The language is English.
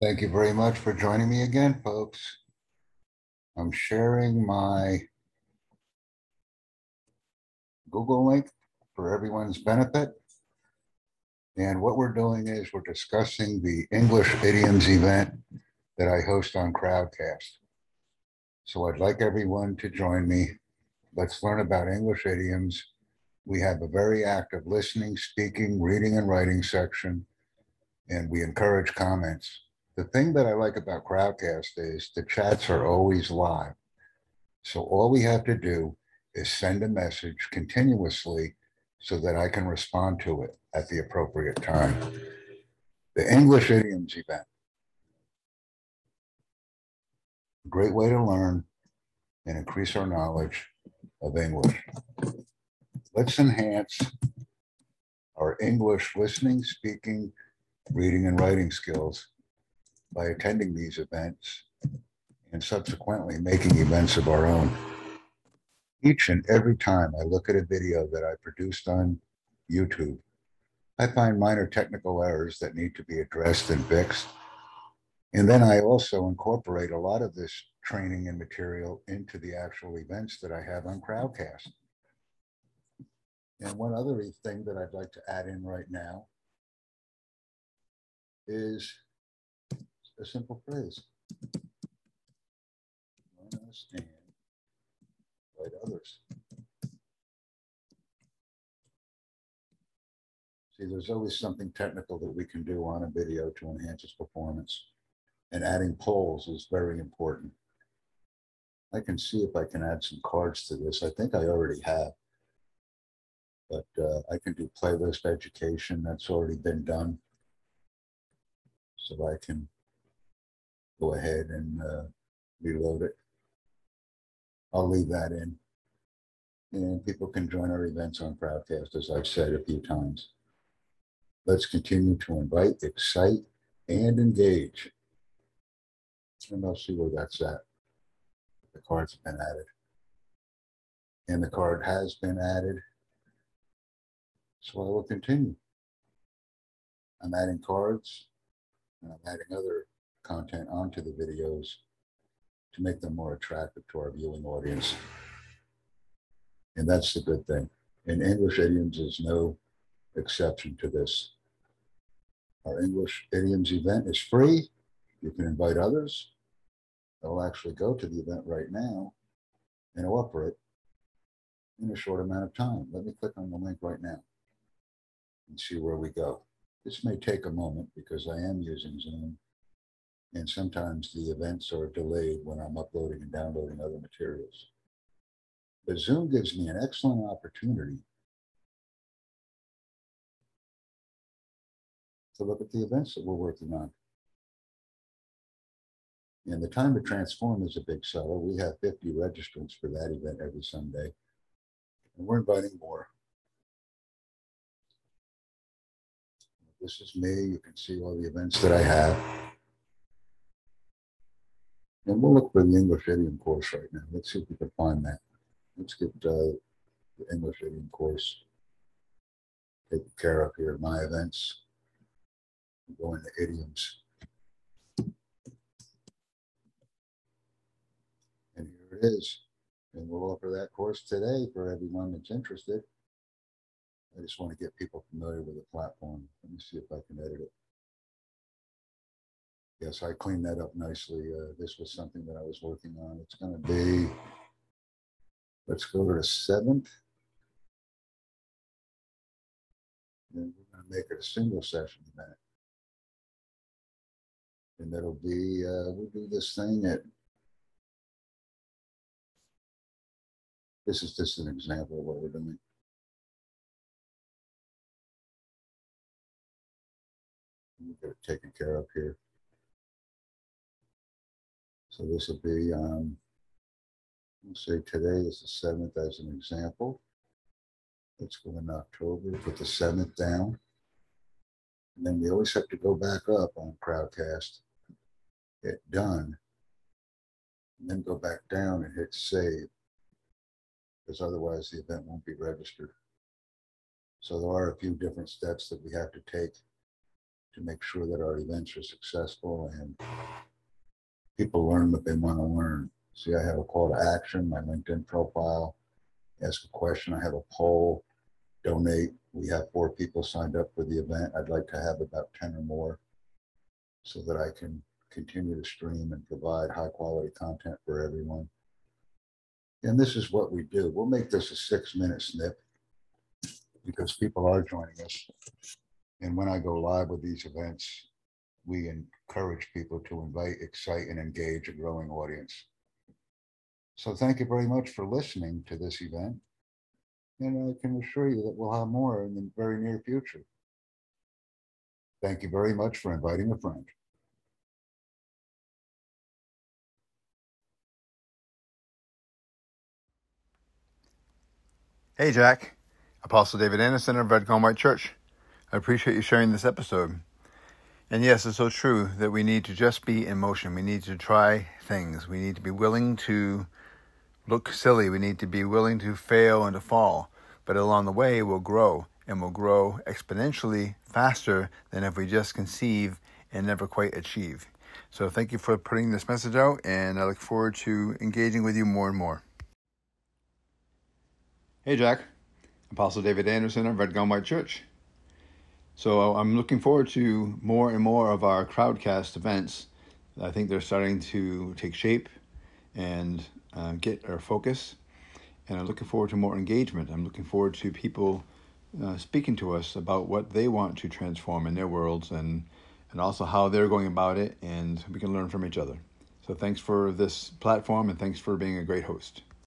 Thank you very much for joining me again, folks. I'm sharing my Google link for everyone's benefit. And what we're doing is we're discussing the English idioms event that I host on Crowdcast. So I'd like everyone to join me. Let's learn about English idioms. We have a very active listening, speaking, reading, and writing section, and we encourage comments. The thing that I like about Crowdcast is the chats are always live. So all we have to do is send a message continuously so that I can respond to it at the appropriate time. The English idioms event. A Great way to learn and increase our knowledge of English. Let's enhance our English listening, speaking, reading, and writing skills by attending these events and subsequently making events of our own. Each and every time I look at a video that I produced on YouTube, I find minor technical errors that need to be addressed and fixed. And then I also incorporate a lot of this training and material into the actual events that I have on Crowdcast. And one other thing that I'd like to add in right now is a simple phrase. Understand, right others. See, there's always something technical that we can do on a video to enhance its performance. And adding polls is very important. I can see if I can add some cards to this. I think I already have. But uh, I can do playlist education. That's already been done. So I can go ahead and uh, reload it. I'll leave that in. And people can join our events on Crowdcast, as I've said a few times. Let's continue to invite, excite, and engage. And I'll see where that's at. The cards have been added. And the card has been added. So I will continue. I'm adding cards and I'm adding other content onto the videos to make them more attractive to our viewing audience. And that's the good thing. And English idioms is no exception to this. Our English idioms event is free. You can invite others. They'll actually go to the event right now and offer it in a short amount of time. Let me click on the link right now and see where we go. This may take a moment because I am using Zoom and sometimes the events are delayed when I'm uploading and downloading other materials. But Zoom gives me an excellent opportunity to look at the events that we're working on. And the time to transform is a big seller. We have 50 registrants for that event every Sunday. And we're inviting more. This is me. You can see all the events that I have. And we'll look for the English idiom course right now. Let's see if we can find that. Let's get uh, the English idiom course taken care of here. My events. Go into idioms. And here it is. And we'll offer that course today for everyone that's interested. I just want to get people familiar with the platform. Let me see if I can edit it. Yes, I cleaned that up nicely. Uh, this was something that I was working on. It's going to be, let's go to the seventh. And we're going to make it a single session event. And that'll be, uh, we'll do this thing at, this is just an example of what we're doing. We'll get it taken care of here. So this will be, um, let's say today is the seventh as an example. Let's go in October, put the seventh down. And then we always have to go back up on Crowdcast, hit done, and then go back down and hit save, because otherwise the event won't be registered. So there are a few different steps that we have to take to make sure that our events are successful and people learn what they want to learn. See, I have a call to action, my LinkedIn profile, ask a question. I have a poll, donate. We have four people signed up for the event. I'd like to have about 10 or more so that I can continue to stream and provide high quality content for everyone. And this is what we do. We'll make this a six minute snip because people are joining us. And when I go live with these events, we encourage people to invite, excite, and engage a growing audience. So thank you very much for listening to this event. And I can assure you that we'll have more in the very near future. Thank you very much for inviting a friend. Hey, Jack. Apostle David Anderson of Red Cone White Church. I appreciate you sharing this episode. And yes, it's so true that we need to just be in motion. We need to try things. We need to be willing to look silly. We need to be willing to fail and to fall. But along the way, we'll grow and we'll grow exponentially faster than if we just conceive and never quite achieve. So thank you for putting this message out, and I look forward to engaging with you more and more. Hey, Jack. Apostle David Anderson of Red Gum White Church. So I'm looking forward to more and more of our crowdcast events. I think they're starting to take shape and uh, get our focus. And I'm looking forward to more engagement. I'm looking forward to people uh, speaking to us about what they want to transform in their worlds and, and also how they're going about it. And we can learn from each other. So thanks for this platform and thanks for being a great host.